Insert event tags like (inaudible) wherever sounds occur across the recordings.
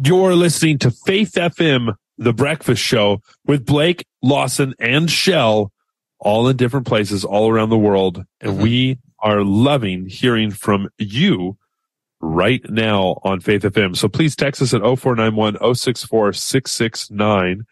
You're listening to Faith FM, the breakfast show with Blake, Lawson, and Shell, all in different places all around the world. And Mm-hmm. we are loving hearing from you right now on Faith FM. So please text us at 0491 064 669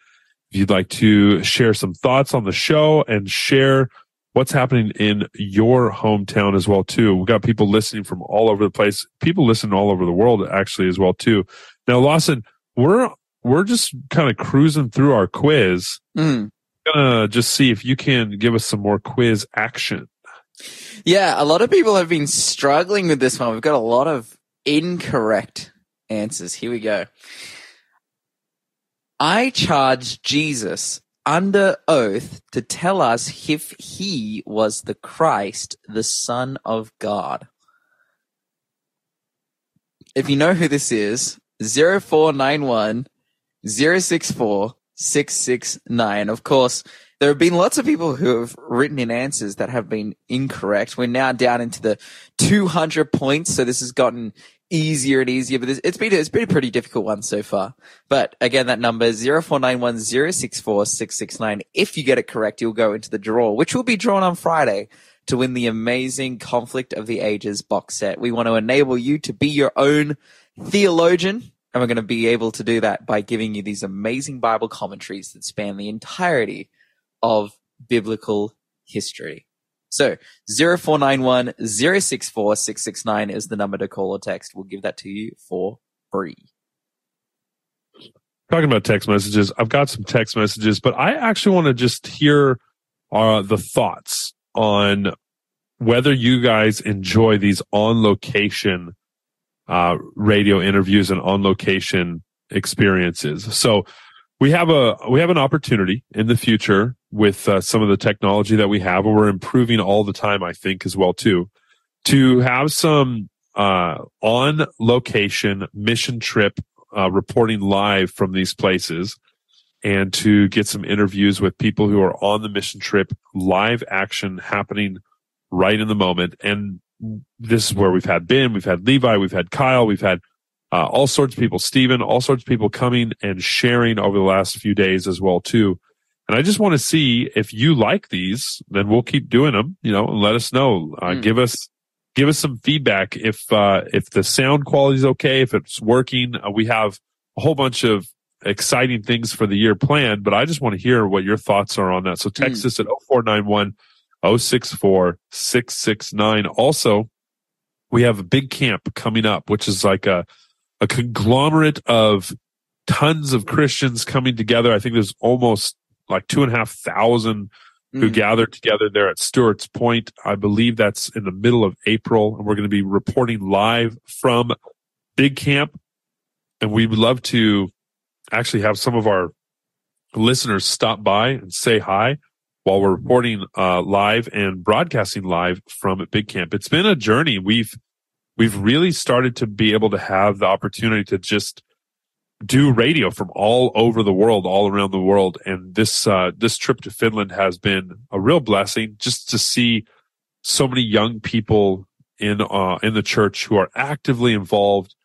if you'd like to share some thoughts on the show and share what's happening in your hometown as well too. We've got people listening from all over the place, people listening all over the world actually as well too. Now, Lawson, we're we're just kind of cruising through our quiz. Mm. Gonna just see if you can give us some more quiz action. Yeah, a lot of people have been struggling with this one. We've got a lot of incorrect answers. Here we go. I charge Jesus under oath to tell us if he was the Christ, the Son of God. If you know who this is, 0491 064 669. Of course, there have been lots of people who have written in answers that have been incorrect. We're now down into the 200 points, so this has gotten easier and easier, but it's been, it's been a pretty difficult one so far. But again, that number is 0491 064 669. If you get it correct, you'll go into the draw, which will be drawn on Friday to win the amazing Conflict of the Ages box set. We want to enable you to be your own theologian. And we're going to be able to do that by giving you these amazing Bible commentaries that span the entirety of biblical history. So 0491 064 669 is the number to call or text. We'll give that to you for free. Talking about text messages, I've got some text messages, but I actually want to just hear uh, the thoughts on whether you guys enjoy these on location uh, radio interviews and on location experiences. So we have a we have an opportunity in the future with uh, some of the technology that we have, and we're improving all the time. I think as well too, to have some uh, on location mission trip uh, reporting live from these places, and to get some interviews with people who are on the mission trip, live action happening right in the moment. And this is where we've had Ben, we've had Levi, we've had Kyle, we've had uh, all sorts of people, Stephen, all sorts of people coming and sharing over the last few days as well too. And I just want to see if you like these, then we'll keep doing them, you know, and let us know. Uh, Mm. Give us, give us some feedback if, uh, if the sound quality is okay, if it's working. Uh, we have a whole bunch of exciting things for the year planned, but I just want to hear what your thoughts are on that. So text us at 0491 064 669. Also, we have a big camp coming up, which is like a, a conglomerate of tons of Christians coming together. I think there's almost like two and a half thousand who Mm. gathered together there at Stuarts Point. I believe that's in the middle of April, and we're going to be reporting live from Big Camp. And we would love to actually have some of our listeners stop by and say hi while we're reporting uh, live and broadcasting live from Big Camp. It's been a journey. We've we've really started to be able to have the opportunity to just do radio from all over the world, all around the world. And this, uh, this trip to Finland has been a real blessing just to see so many young people in, uh, in the church who are actively involved,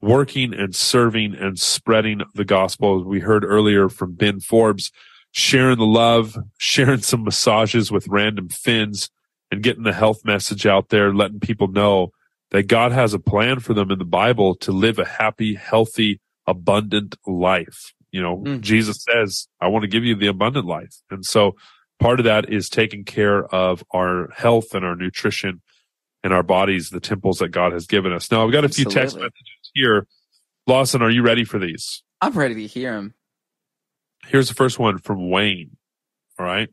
working and serving and spreading the gospel. As we heard earlier from Ben Forbes, sharing the love, sharing some massages with random Finns and getting the health message out there, letting people know that God has a plan for them in the Bible to live a happy, healthy, abundant life. You know, Mm. Jesus says, I want to give you the abundant life. And so part of that is taking care of our health and our nutrition and our bodies, the temples that God has given us. Now I've got a few text messages here. Lawson, are you ready for these? I'm ready to hear him. Here's the first one from Wayne. All right.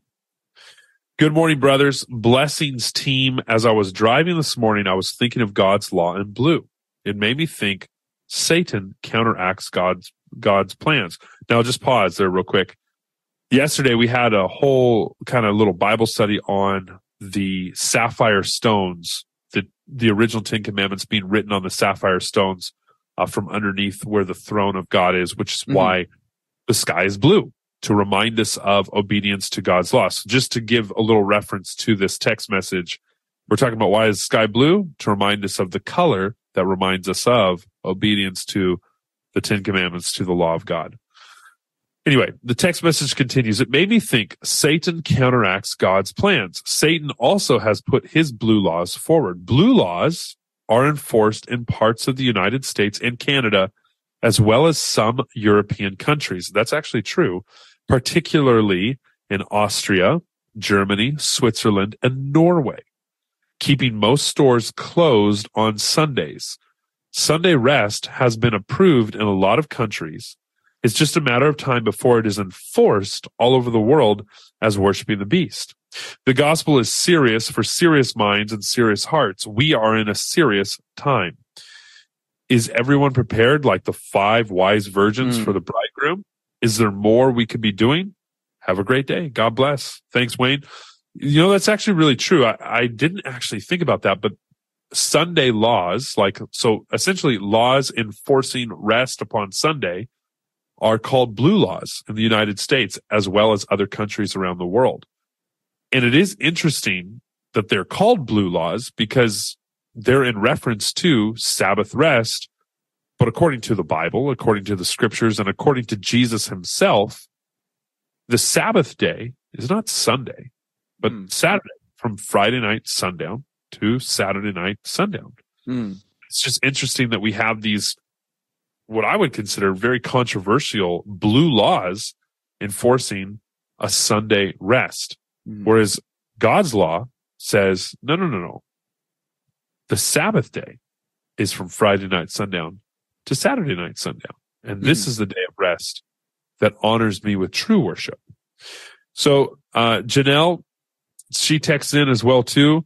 Good morning, brothers. Blessings team. As I was driving this morning, I was thinking of God's law in blue. It made me think Satan counteracts God's, God's plans. Now just pause there real quick. Yesterday we had a whole kind of little Bible study on the sapphire stones, the, the original Ten Commandments being written on the sapphire stones uh, from underneath where the throne of God is, which is Mhm. why the sky is blue to remind us of obedience to God's law. So just to give a little reference to this text message, we're talking about why is sky blue? To remind us of the color that reminds us of obedience to the Ten Commandments to the law of God. Anyway, the text message continues. It made me think Satan counteracts God's plans. Satan also has put his blue laws forward. Blue laws are enforced in parts of the United States and Canada, as well as some European countries. That's actually true, particularly in Austria, Germany, Switzerland, and Norway, keeping most stores closed on Sundays. Sunday rest has been approved in a lot of countries it's just a matter of time before it is enforced all over the world as worshiping the beast. The gospel is serious for serious minds and serious hearts. We are in a serious time. Is everyone prepared like the five wise virgins mm. for the bridegroom? Is there more we could be doing? Have a great day. God bless. Thanks, Wayne. You know, that's actually really true. I, I didn't actually think about that, but Sunday laws, like, so essentially laws enforcing rest upon Sunday are called blue laws in the United States as well as other countries around the world. And it is interesting that they're called blue laws because they're in reference to Sabbath rest. But according to the Bible, according to the scriptures, and according to Jesus himself, the Sabbath day is not Sunday, but mm. Saturday from Friday night sundown to Saturday night sundown. Mm. It's just interesting that we have these what I would consider very controversial blue laws enforcing a Sunday rest. Mm. Whereas God's law says, no, no, no, no. The Sabbath day is from Friday night sundown to Saturday night sundown. And this mm. is the day of rest that honors me with true worship. So, uh, Janelle, she texts in as well too.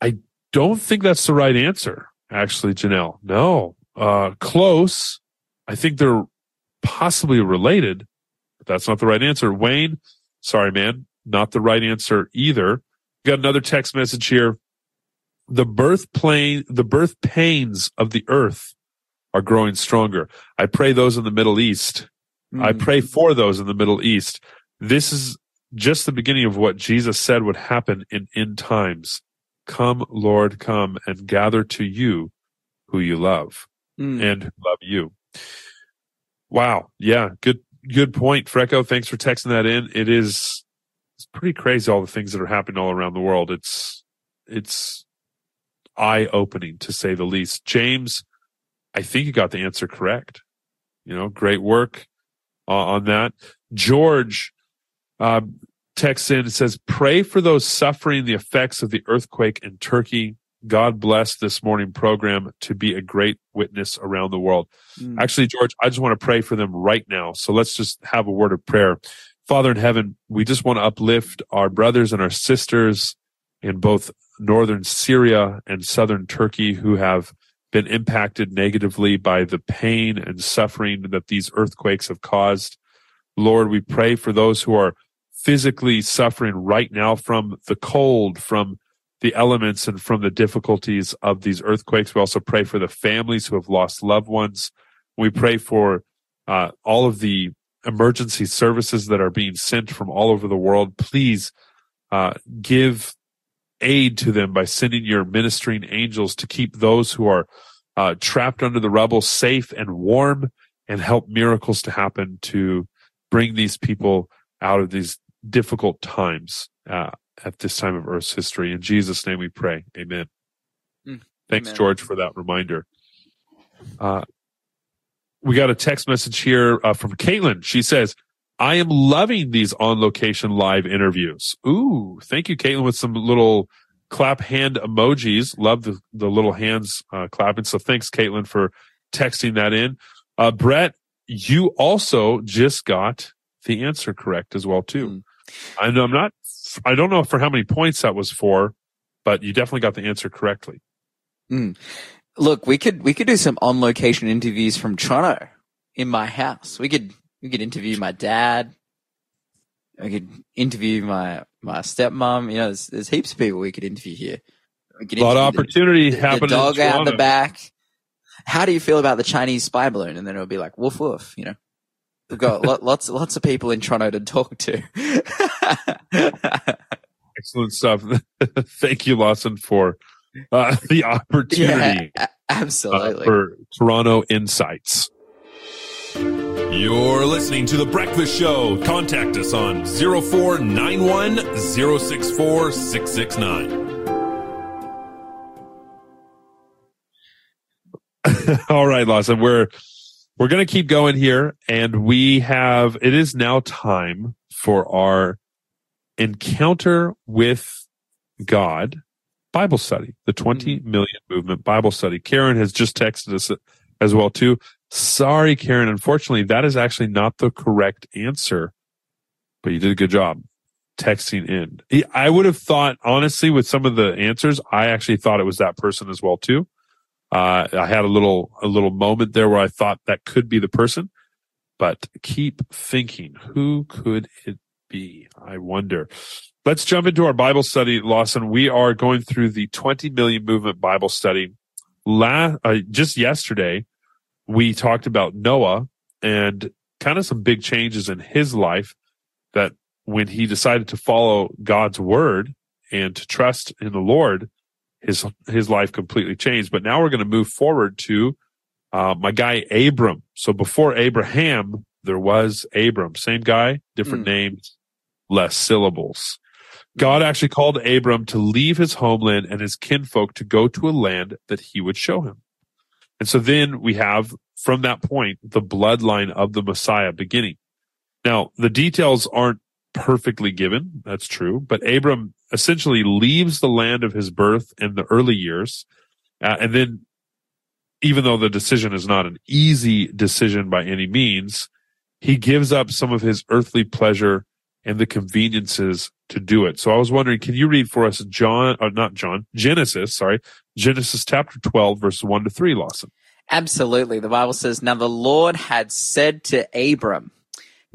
I don't think that's the right answer, actually, Janelle. No, uh, close. I think they're possibly related, but that's not the right answer. Wayne, sorry, man, not the right answer either. Got another text message here. The birth plane, the birth pains of the earth are growing stronger. I pray those in the Middle East. Mm. I pray for those in the Middle East. This is just the beginning of what Jesus said would happen in end times. Come, Lord, come and gather to you who you love mm. and love you. Wow. Yeah. Good, good point. Freco, thanks for texting that in. It is, it's pretty crazy all the things that are happening all around the world. It's, it's eye opening to say the least. James, I think you got the answer correct. You know, great work uh, on that. George, uh, texts in and says, pray for those suffering the effects of the earthquake in Turkey God bless this morning program to be a great witness around the world. Mm. Actually, George, I just want to pray for them right now. So let's just have a word of prayer. Father in heaven, we just want to uplift our brothers and our sisters in both northern Syria and southern Turkey who have been impacted negatively by the pain and suffering that these earthquakes have caused. Lord, we pray for those who are physically suffering right now from the cold, from the elements and from the difficulties of these earthquakes. We also pray for the families who have lost loved ones. We pray for uh, all of the emergency services that are being sent from all over the world. Please uh, give aid to them by sending your ministering angels to keep those who are uh, trapped under the rubble safe and warm and help miracles to happen to bring these people out of these difficult times. Uh, at this time of Earth's history. In Jesus' name we pray. Amen. Mm, Thanks, amen. George, for that reminder. Uh, we got a text message here uh, from Caitlin. She says, I am loving these on location live interviews. Ooh, thank you, Caitlin, with some little clap hand emojis. Love the, the little hands uh, clapping. So thanks, Caitlin, for texting that in. Uh, Brett, you also just got the answer correct as well, too. Mm. I know I'm not I don't know for how many points that was for, but you definitely got the answer correctly. Mm. Look, we could we could do some on location interviews from Toronto in my house. We could we could interview my dad. We could interview my my stepmom. You know, there's, there's heaps of people we could interview here. We could a lot of opportunity the, happening. The dog out the back. How do you feel about the Chinese spy balloon? And then it'll be like woof woof. You know. We've got lots lots of people in Toronto to talk to. (laughs) Excellent stuff. (laughs) Thank you, Lawson, for uh, (laughs) the opportunity. Yeah, absolutely. Uh, for Toronto Insights. You're listening to The Breakfast Show. Contact us on 0491 064 669. All right, Lawson, we're we're going to keep going here and we have it is now time for our encounter with God Bible study, the 20 Mm-hmm. movement Bible study. Karen has just texted us as well too. Sorry, Karen. Unfortunately, that is actually not the correct answer, but you did a good job texting in. I would have thought, honestly, with some of the answers, I actually thought it was that person as well too. Uh, I had a little, a little moment there where I thought that could be the person, but keep thinking, who could it be? I wonder. Let's jump into our Bible study, Lawson. We are going through the 20 million movement Bible study. La- uh, just yesterday, we talked about Noah and kind of some big changes in his life that when he decided to follow God's word and to trust in the Lord, his his life completely changed. But now we're going to move forward to uh, my guy Abram. So before Abraham, there was Abram. Same guy, different Hmm. names, less syllables. God actually called Abram to leave his homeland and his kinfolk to go to a land that he would show him. And so then we have from that point the bloodline of the Messiah beginning. Now, the details aren't perfectly given. That's true. But Abram essentially leaves the land of his birth in the early years. Uh, and then, even though the decision is not an easy decision by any means, he gives up some of his earthly pleasure and the conveniences to do it. So I was wondering, can you read for us John, or not John, Genesis, sorry, Genesis chapter 12, verse 1 to 3, Lawson? Absolutely. The Bible says, Now the Lord had said to Abram,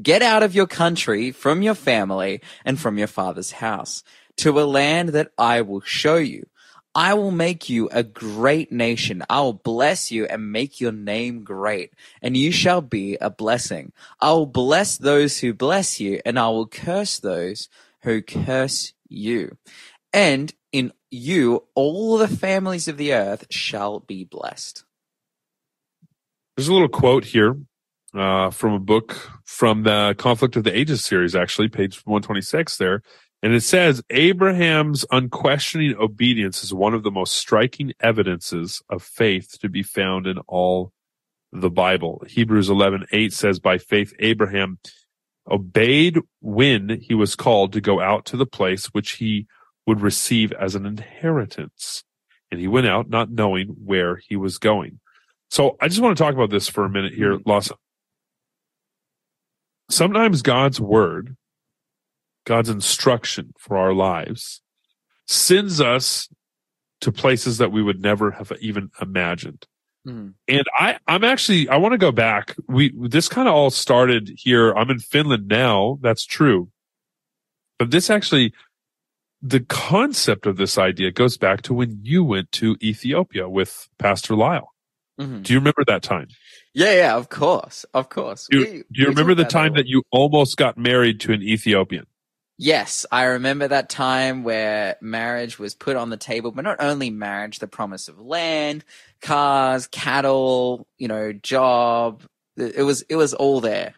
Get out of your country, from your family, and from your father's house, to a land that I will show you. I will make you a great nation. I will bless you and make your name great, and you shall be a blessing. I will bless those who bless you, and I will curse those who curse you. And in you all the families of the earth shall be blessed. There's a little quote here uh, from a book from the Conflict of the Ages series, actually, page 126 there. And it says Abraham's unquestioning obedience is one of the most striking evidences of faith to be found in all the Bible. Hebrews 11:8 says by faith Abraham obeyed when he was called to go out to the place which he would receive as an inheritance. And he went out not knowing where he was going. So I just want to talk about this for a minute here, mm-hmm. Lawson. Sometimes God's word, God's instruction for our lives sends us to places that we would never have even imagined. Mm. And I, I'm actually, I want to go back. We, this kind of all started here. I'm in Finland now. That's true. But this actually, the concept of this idea goes back to when you went to Ethiopia with Pastor Lyle. Mhm. Do you remember that time? Yeah, yeah, of course, of course. Do, We- do you remember the time that you almost got married to an Ethiopian? Yes, I remember that time where marriage was put on the table, but not only marriage, the promise of land, cars, cattle, you know, job. It was it was all there.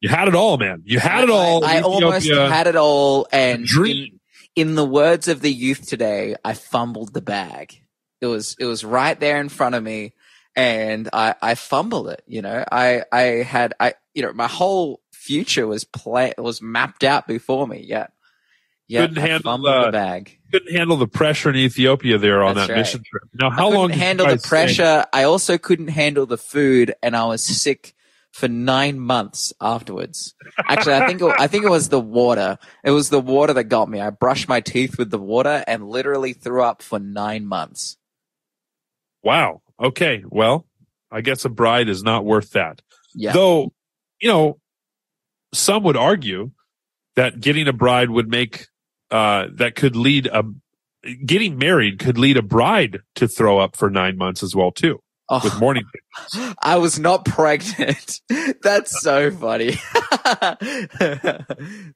You had it all, man. You had it all. I, I almost had it all, and dream. In, in the words of the youth today, I fumbled the bag. It was it was right there in front of me, and I I fumbled it. You know, I I had I you know my whole future was play was mapped out before me. Yeah, yeah. Couldn't handle the- the bag. couldn't handle the pressure in Ethiopia there on That's that right. mission trip. Now, I how couldn't long handle the guys stay? pressure. I also couldn't handle the food, and I was sick for nine months afterwards. Actually, I think it, I think it was the water. It was the water that got me. I brushed my teeth with the water and literally threw up for nine months. Wow. Okay. Well, I guess a bride is not worth that. Yeah, Though, you know, some would argue that getting a bride would make, uh, that could lead a, getting married could lead a bride to throw up for nine months as well, too, Oh, with morning. (laughs) I was not pregnant. (laughs) That's so funny. (laughs)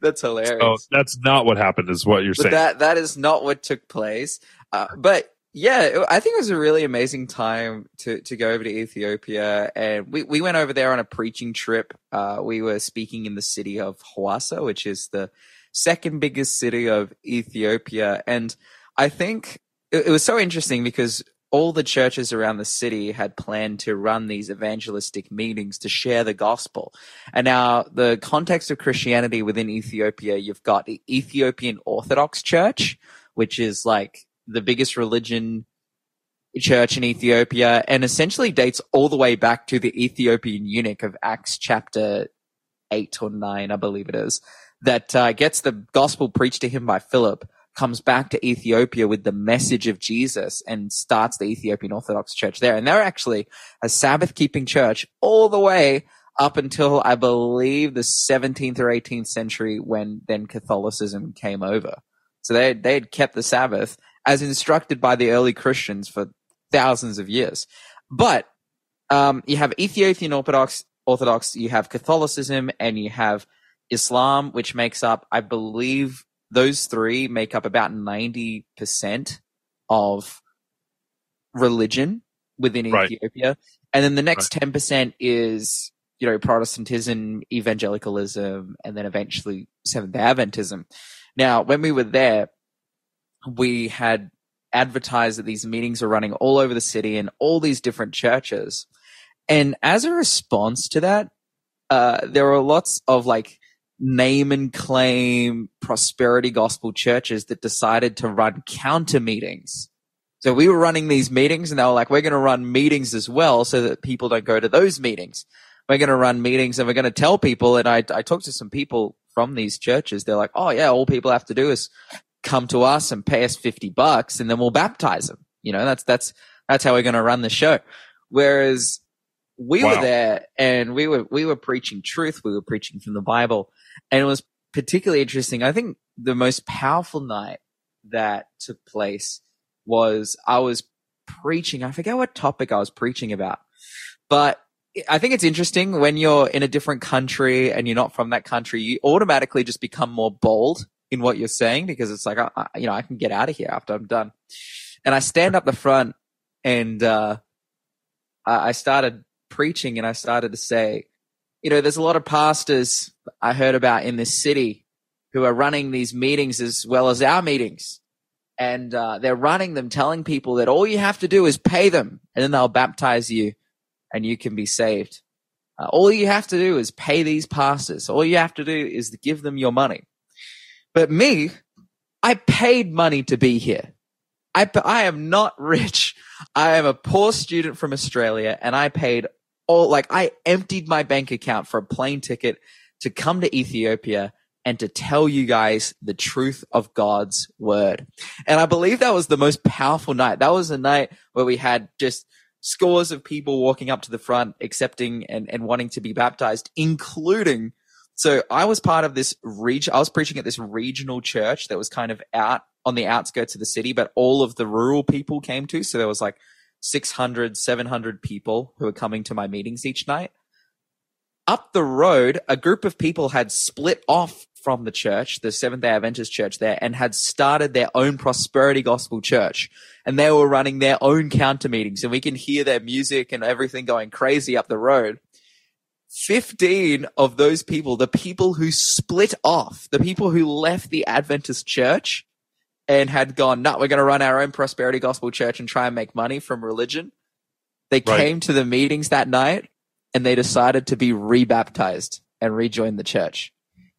That's hilarious. Oh, that's not what happened is what you're but saying. that that is not what took place. Uh, but Yeah, I think it was a really amazing time to, to go over to Ethiopia. And we, we went over there on a preaching trip. Uh, we were speaking in the city of Hawassa, which is the second biggest city of Ethiopia. And I think it, it was so interesting because all the churches around the city had planned to run these evangelistic meetings to share the gospel. And now the context of Christianity within Ethiopia, you've got the Ethiopian Orthodox Church, which is like the biggest religion church in Ethiopia and essentially dates all the way back to the Ethiopian eunuch of Acts chapter eight or nine, I believe it is, that uh, gets the gospel preached to him by Philip, comes back to Ethiopia with the message of Jesus and starts the Ethiopian Orthodox Church there. And they're actually a Sabbath keeping church all the way up until I believe the 17th or 18th century when then Catholicism came over. So they, they had kept the Sabbath as instructed by the early Christians for thousands of years. But um, you have Ethiopian Orthodox, Orthodox, you have Catholicism, and you have Islam, which makes up, I believe, those three make up about ninety percent of religion within Right. Ethiopia, and then the next ten percent is you know Protestantism, evangelicalism, and then eventually Seventh Adventism. Now, when we were there, we had advertised that these meetings were running all over the city in all these different churches. And as a response to that, uh, there were lots of like name and claim prosperity gospel churches that decided to run counter meetings. So we were running these meetings and they were like, we're going to run meetings as well so that people don't go to those meetings. We're going to run meetings and we're going to tell people. And I, I talked to some people from these churches. They're like, oh yeah, all people have to do is come to us and pay us 50 bucks and then we'll baptize them. You know, that's, that's, that's how we're going to run the show. Whereas we Wow. were there and we were, we were preaching truth. We were preaching from the Bible and it was particularly interesting. I think the most powerful night that took place was I was preaching. I forget what topic I was preaching about, but I think it's interesting when you're in a different country and you're not from that country, you automatically just become more bold in what you're saying because it's like, I, I- you know, I can get out of here after I'm done. And I stand up the front and, uh, I I started preaching and I started to say, you know, there's a lot of pastors I heard about in this city who are running these meetings as well as our meetings. And uh, they're running them, telling people that all you have to do is pay them and then they'll baptize you and you can be saved. Uh, all you have to do is pay these pastors. All you have to do is give them your money. But me, I paid money to be here. I, I am not rich. I am a poor student from Australia and I paid all, like I emptied my bank account for a plane ticket to come to Ethiopia and to tell you guys the truth of God's word. And I believe that was the most powerful night. That was a night where we had just scores of people walking up to the front, accepting and, and wanting to be baptized, including. So I was part of this region. I was preaching at this regional church that was kind of out on the outskirts of the city, but all of the rural people came to. So there was like 600, 700 people who were coming to my meetings each night. Up the road, a group of people had split off from the church, the Seventh day Adventist church there, and had started their own prosperity gospel church. And they were running their own counter meetings, and we can hear their music and everything going crazy up the road. 15 of those people, the people who split off, the people who left the Adventist church and had gone, no, we're going to run our own prosperity gospel church and try and make money from religion. They Right. came to the meetings that night and they decided to be rebaptized and rejoin the church.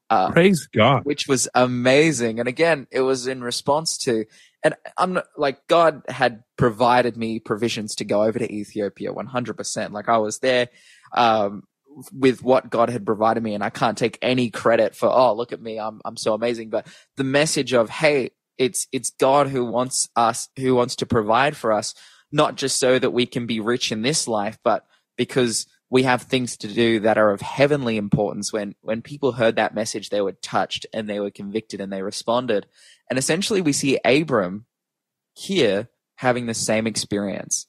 Uh, Praise God. which was amazing. And again, it was in response to, and I'm not like God had provided me provisions to go over to Ethiopia 100%. Like I was there, um, with what God had provided me, and I can't take any credit for. Oh, look at me, I'm I'm so amazing. But the message of hey, it's it's God who wants us, who wants to provide for us, not just so that we can be rich in this life, but because we have things to do that are of heavenly importance. When when people heard that message, they were touched and they were convicted and they responded. And essentially, we see Abram here having the same experience.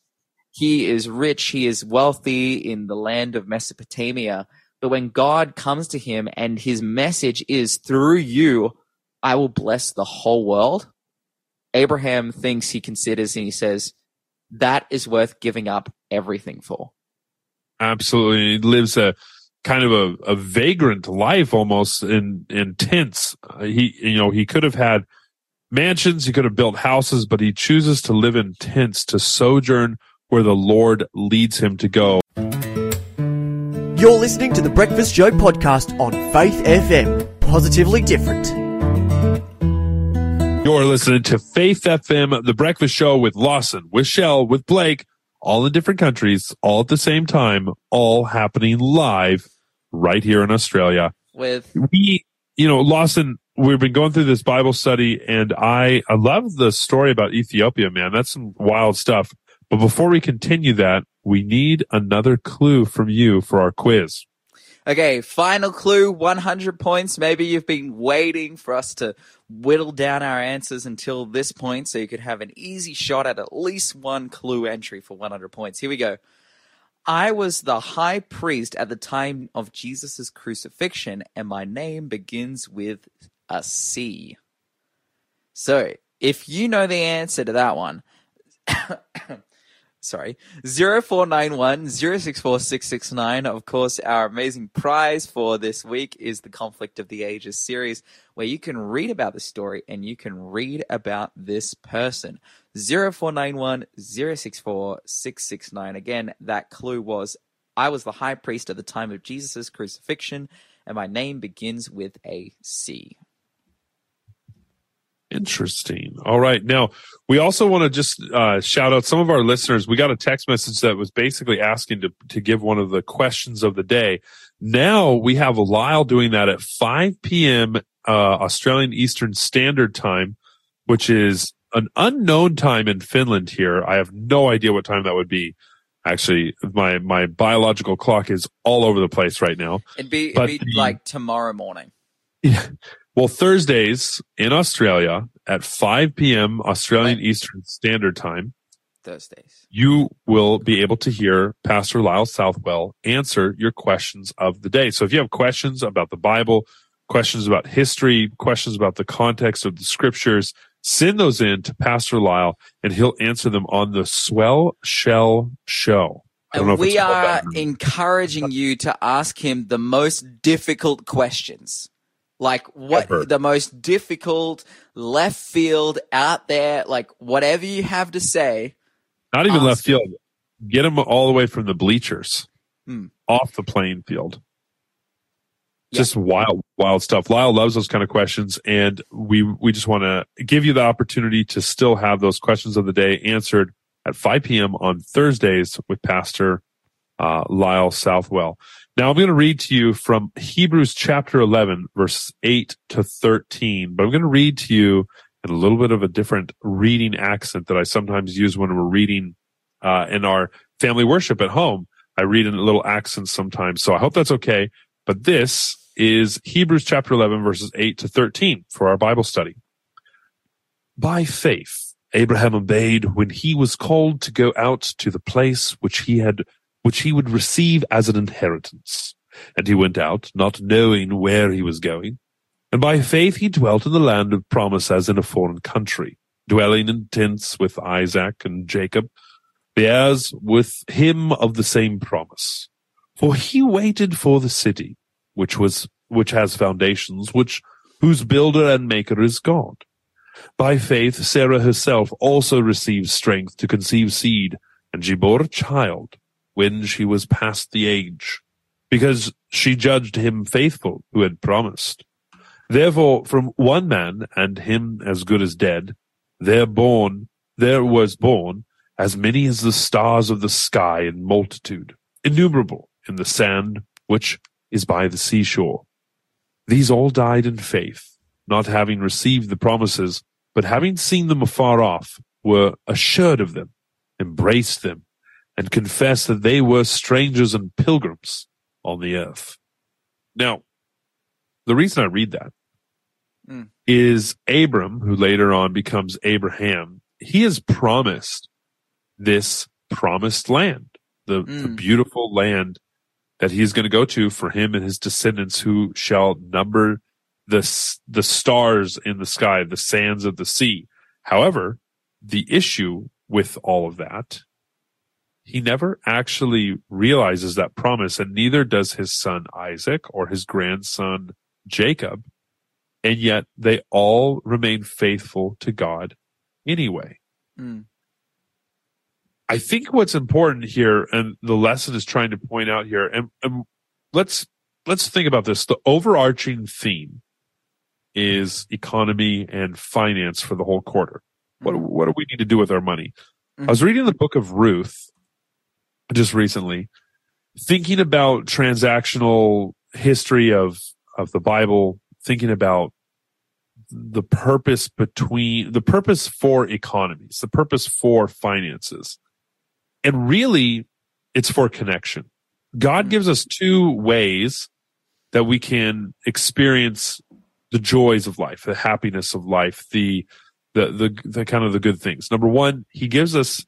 He is rich, he is wealthy in the land of Mesopotamia. But when God comes to him and his message is through you, I will bless the whole world. Abraham thinks he considers and he says, that is worth giving up everything for. Absolutely. He lives a kind of a, a vagrant life almost in, in tents. Uh, he, you know, he could have had mansions, he could have built houses, but he chooses to live in tents to sojourn where the Lord leads him to go. You're listening to the Breakfast Show podcast on Faith FM. Positively different. You're listening to Faith FM, the breakfast show with Lawson, with Shell, with Blake, all in different countries, all at the same time, all happening live right here in Australia. With We, you know, Lawson, we've been going through this Bible study and I, I love the story about Ethiopia, man. That's some wild stuff. But before we continue that, we need another clue from you for our quiz. Okay, final clue, 100 points. Maybe you've been waiting for us to whittle down our answers until this point so you could have an easy shot at at least one clue entry for 100 points. Here we go. I was the high priest at the time of Jesus' crucifixion, and my name begins with a C. So, if you know the answer to that one, sorry, 0491 064 669. Of course, our amazing prize for this week is the Conflict of the Ages series, where you can read about the story and you can read about this person. 0491 064 669. Again, that clue was I was the high priest at the time of Jesus' crucifixion, and my name begins with a C. Interesting. All right. Now, we also want to just uh, shout out some of our listeners. We got a text message that was basically asking to, to give one of the questions of the day. Now we have Lyle doing that at 5 p.m. Uh, Australian Eastern Standard Time, which is an unknown time in Finland here. I have no idea what time that would be. Actually, my, my biological clock is all over the place right now. It'd be, it'd be like tomorrow morning. (laughs) Well, Thursdays in Australia at 5 p.m. Australian Right. Eastern Standard Time, Thursdays. you will be able to hear Pastor Lyle Southwell answer your questions of the day. So if you have questions about the Bible, questions about history, questions about the context of the scriptures, send those in to Pastor Lyle and he'll answer them on the Swell Shell Show. I don't know And we are that or not. encouraging you to ask him the most difficult questions. Like what the most difficult left field out there, like whatever you have to say. Not even left field. Get them all the way from the bleachers Hmm. off the playing field. Yeah. Just wild, wild stuff. Lyle loves those kind of questions, and we we just want to give you the opportunity to still have those questions of the day answered at 5 p.m. on Thursdays with Pastor uh, Lyle Southwell. Now I'm going to read to you from Hebrews chapter 11, verses 8 to 13, but I'm going to read to you in a little bit of a different reading accent that I sometimes use when we're reading uh, in our family worship at home. I read in a little accent sometimes, so I hope that's okay. But this is Hebrews chapter 11, verses 8 to 13 for our Bible study. By faith, Abraham obeyed when he was called to go out to the place which he had, which he would receive as an inheritance. And he went out, not knowing where he was going. And by faith he dwelt in the land of promise as in a foreign country, dwelling in tents with Isaac and Jacob, the heirs with him of the same promise. For he waited for the city, which was, which has foundations, which, whose builder and maker is God. By faith, Sarah herself also received strength to conceive seed, and she bore a child when she was past the age, because she judged him faithful who had promised. Therefore, from one man, and him as good as dead, there born, there was born as many as the stars of the sky in multitude, innumerable in the sand which is by the seashore. These all died in faith, not having received the promises, but having seen them afar off, were assured of them, embraced them, and confess that they were strangers and pilgrims on the earth. Now, the reason I read that is Mm. Abram, who later on becomes Abraham, he is promised this promised land, the, the Mm. beautiful land that he's going to go to for him and his descendants who shall number the, the stars in the sky, the sands of the sea. However, the issue with all of that, he never actually realizes that promise and neither does his son Isaac or his grandson Jacob. And yet they all remain faithful to God anyway. Mm. I think what's important here and the lesson is trying to point out here and, and let's let's think about this. The overarching theme is economy and finance for the whole quarter. What, Mm-hmm. what do we need to do with our money? I was reading the book of Ruth just recently, thinking about transactional history of, of the Bible, thinking about the purpose between, the purpose for economies, the purpose for finances. And really, it's for connection. God mm. gives us two ways that we can experience the joys of life, the happiness of life, the, the, the, the kind of the good things. Number one, he gives us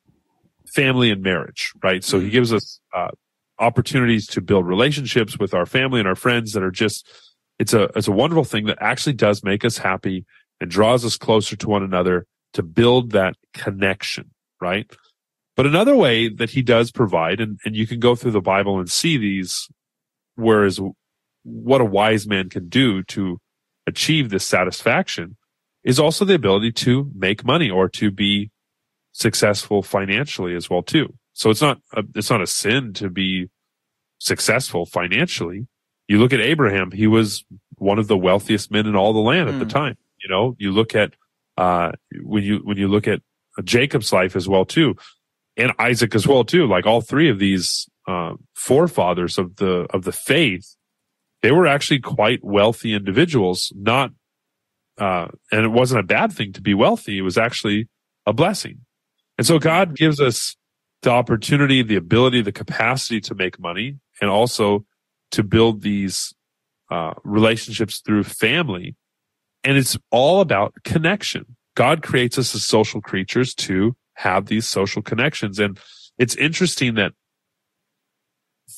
family and marriage, right? So he gives us, uh, opportunities to build relationships with our family and our friends that are just, it's a, it's a wonderful thing that actually does make us happy and draws us closer to one another to build that connection, right? But another way that he does provide, and, and you can go through the Bible and see these, whereas what a wise man can do to achieve this satisfaction is also the ability to make money or to be successful financially as well too. So it's not a, it's not a sin to be successful financially. You look at Abraham, he was one of the wealthiest men in all the land at the Mm. time. You know, you look at uh when you when you look at Jacob's life as well too, and Isaac as well too. Like all three of these uh, forefathers of the of the faith, they were actually quite wealthy individuals. Not, uh, and it wasn't a bad thing to be wealthy. It was actually a blessing. And so God gives us the opportunity, the ability, the capacity to make money, and also to build these uh, relationships through family. And it's all about connection. God creates us as social creatures to have these social connections. And it's interesting that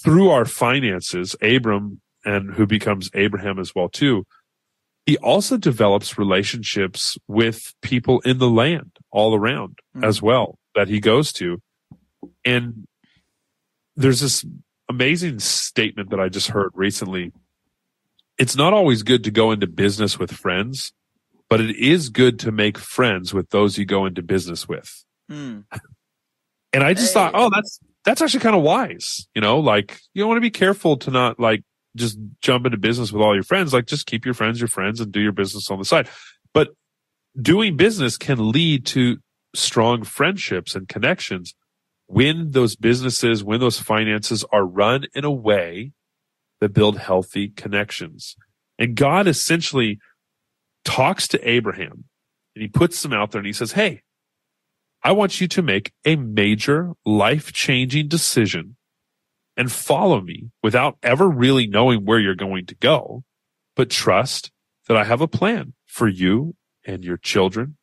through our finances, Abram and who becomes Abraham as well too, he also develops relationships with people in the land all around Mhm. as well that he goes to. And there's this amazing statement that I just heard recently. It's not always good to go into business with friends, but it is good to make friends with those you go into business with. Mm. And I just Hey. thought, oh, that's that's actually kind of wise. You know, like you want to be careful to not like just jump into business with all your friends. Like just keep your friends your friends and do your business on the side. But doing business can lead to strong friendships and connections when those businesses, when those finances are run in a way that build healthy connections. And God essentially talks to Abraham and he puts them out there and he says, Hey, I want you to make a major life changing decision and follow me without ever really knowing where you're going to go, but trust that I have a plan for you and your children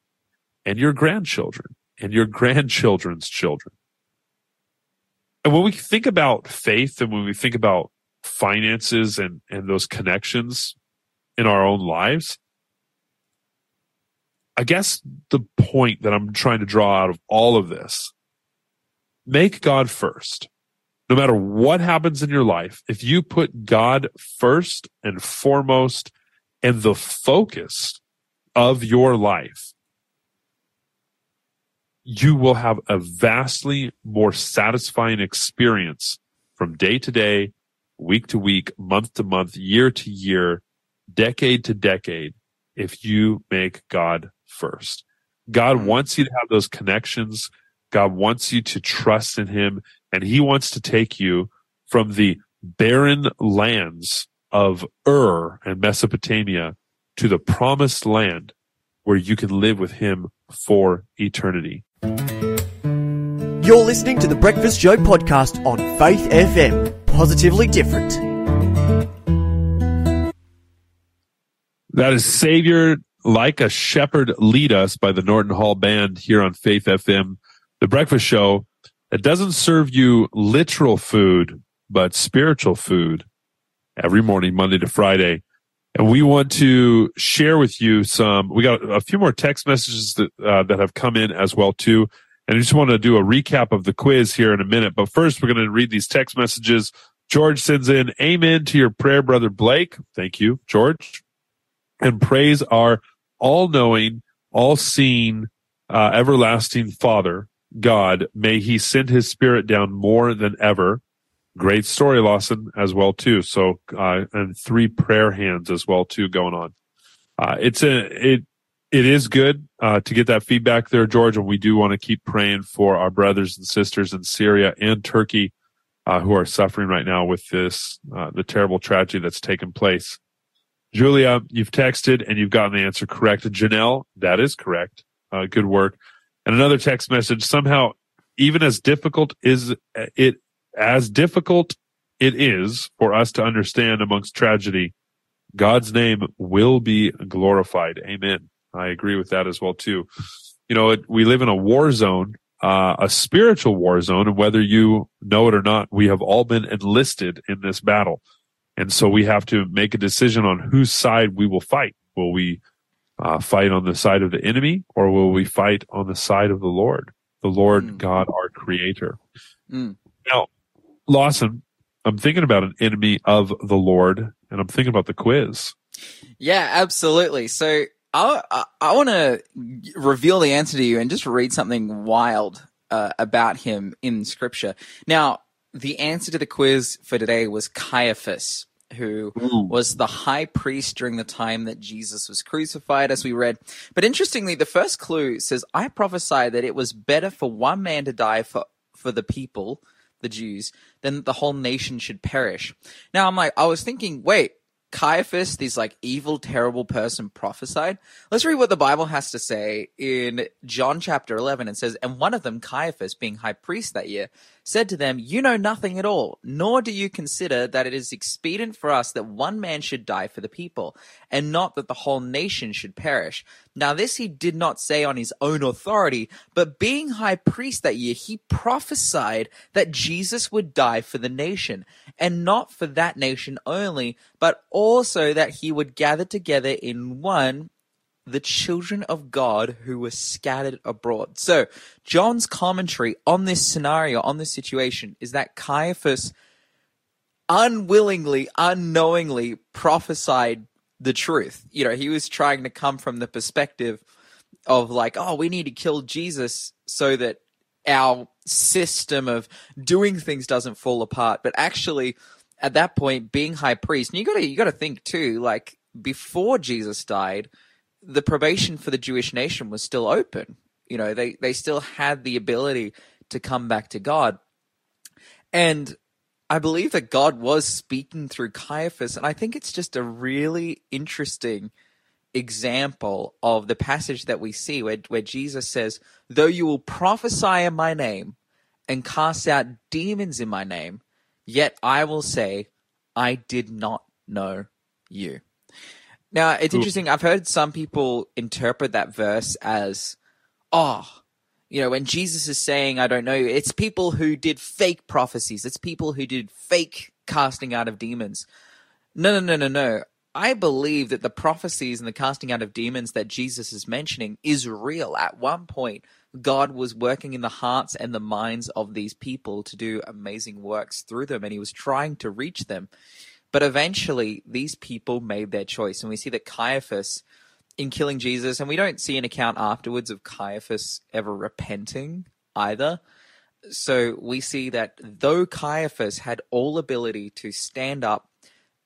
and your grandchildren and your (laughs) grandchildren's children. And when we think about faith and when we think about finances and, and those connections in our own lives, I guess the point that I'm trying to draw out of all of this, make God first. No matter what happens in your life, if you put God first and foremost and the focus of your life, you will have a vastly more satisfying experience from day to day, week to week, month to month, year to year, decade to decade, if you make God first. God Mm. wants you to have those connections. God wants you to trust in him and he wants to take you from the barren lands of Ur and Mesopotamia to the promised land where you can live with him for eternity. You're listening to the Breakfast Show podcast on Faith FM. Positively different. That is Savior like a shepherd lead us by the Norton Hall band here on Faith FM, the breakfast show that doesn't serve you literal food, but spiritual food every morning, Monday to Friday. And we want to share with you some, we got a few more text messages that, uh, that have come in as well too. And I just want to do a recap of the quiz here in a minute. But first, we're going to read these text messages. George sends in, Amen to your prayer, brother Blake. Thank you, George. And praise our all knowing, all seeing, uh, everlasting Father, God. May he send his spirit down more than ever. Great story, Lawson, as well too. So, uh, and three prayer hands as well too going on. Uh, it's a, it, it is good, uh, to get that feedback there, George. And we do want to keep praying for our brothers and sisters in Syria and Turkey, uh, who are suffering right now with this, uh, the terrible tragedy that's taken place. Julia, you've texted and you've gotten the answer correct. Janelle, that is correct. Uh, good work. And another text message, somehow, even as difficult is it, as difficult it is for us to understand amongst tragedy, God's name will be glorified. Amen. I agree with that as well too. You know, it, we live in a war zone, uh, a spiritual war zone, and whether you know it or not, we have all been enlisted in this battle. And so we have to make a decision on whose side we will fight. Will we uh, fight on the side of the enemy or will we fight on the side of the Lord, the Lord mm. God, our creator? Mm. Now, Lawson, I'm thinking about an enemy of the Lord and I'm thinking about the quiz. Yeah, absolutely. So I, I, I want to reveal the answer to you and just read something wild uh, about him in scripture. Now, the answer to the quiz for today was Caiaphas, who Ooh. was the high priest during the time that Jesus was crucified, as we read. But interestingly, the first clue says, I prophesy that it was better for one man to die for, for the people, the Jews, than the whole nation should perish. Now I'm like, I was thinking, wait, Caiaphas, this like evil, terrible person prophesied. Let's read what the Bible has to say in John chapter 11. It says, And one of them, Caiaphas, being high priest that year, said to them, You know nothing at all, nor do you consider that it is expedient for us that one man should die for the people, and not that the whole nation should perish. Now, this he did not say on his own authority, but being high priest that year, he prophesied that Jesus would die for the nation, and not for that nation only, but also that he would gather together in one the children of God who were scattered abroad. So, John's commentary on this scenario, on this situation, is that Caiaphas unwillingly, unknowingly prophesied the truth. You know, he was trying to come from the perspective of like, oh, we need to kill Jesus so that our system of doing things doesn't fall apart. But actually, at that point, being high priest, and you gotta you gotta think too, like before Jesus died, the probation for the Jewish nation was still open. You know, they, they still had the ability to come back to God. And I believe that God was speaking through Caiaphas. And I think it's just a really interesting example of the passage that we see where, where Jesus says, Though you will prophesy in my name and cast out demons in my name, yet I will say, I did not know you. Now, it's interesting. I've heard some people interpret that verse as, oh, you know, when Jesus is saying, I don't know, it's people who did fake prophecies. It's people who did fake casting out of demons. No, no, no, no, no. I believe that the prophecies and the casting out of demons that Jesus is mentioning is real. At one point, God was working in the hearts and the minds of these people to do amazing works through them, and he was trying to reach them. But eventually, these people made their choice. And we see that Caiaphas, in killing Jesus, and we don't see an account afterwards of Caiaphas ever repenting either. So we see that though Caiaphas had all ability to stand up,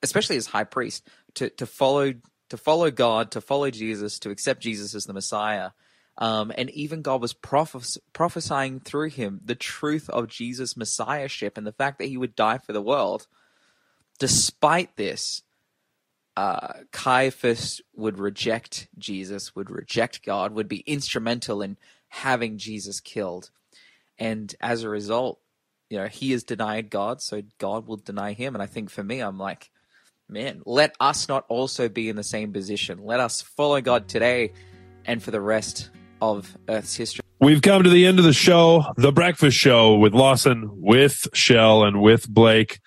especially as high priest, to, to follow to follow God, to follow Jesus, to accept Jesus as the Messiah, um, and even God was prophes- prophesying through him the truth of Jesus' messiahship and the fact that he would die for the world despite this, uh, Caiaphas would reject Jesus, would reject God, would be instrumental in having Jesus killed. And as a result, you know, he has denied God, so God will deny him. And I think for me, I'm like, man, let us not also be in the same position. Let us follow God today and for the rest of Earth's history. We've come to the end of the show, The Breakfast Show with Lawson, with Shell, and with Blake.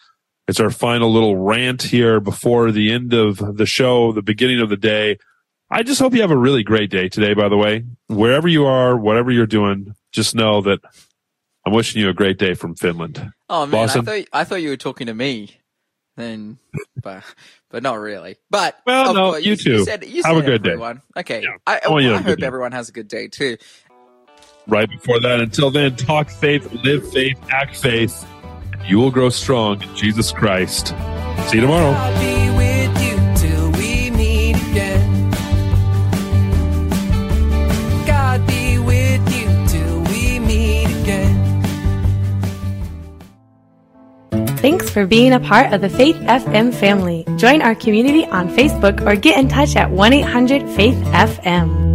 It's our final little rant here before the end of the show, the beginning of the day. I just hope you have a really great day today, by the way. Wherever you are, whatever you're doing, just know that I'm wishing you a great day from Finland. Oh man, I thought I thought you were talking to me. Then, (laughs) but but not really. But well, oh, no, course, you, you, too. You said, you have a good everyone. day. Okay, yeah. I, I, I hope everyone has a good day too. Right before that, until then, talk faith, live faith, act faith. You will grow strong in Jesus Christ. See you tomorrow. Thanks for being a part of the Faith FM family. Join our community on Facebook or get in touch at 1 800 Faith FM.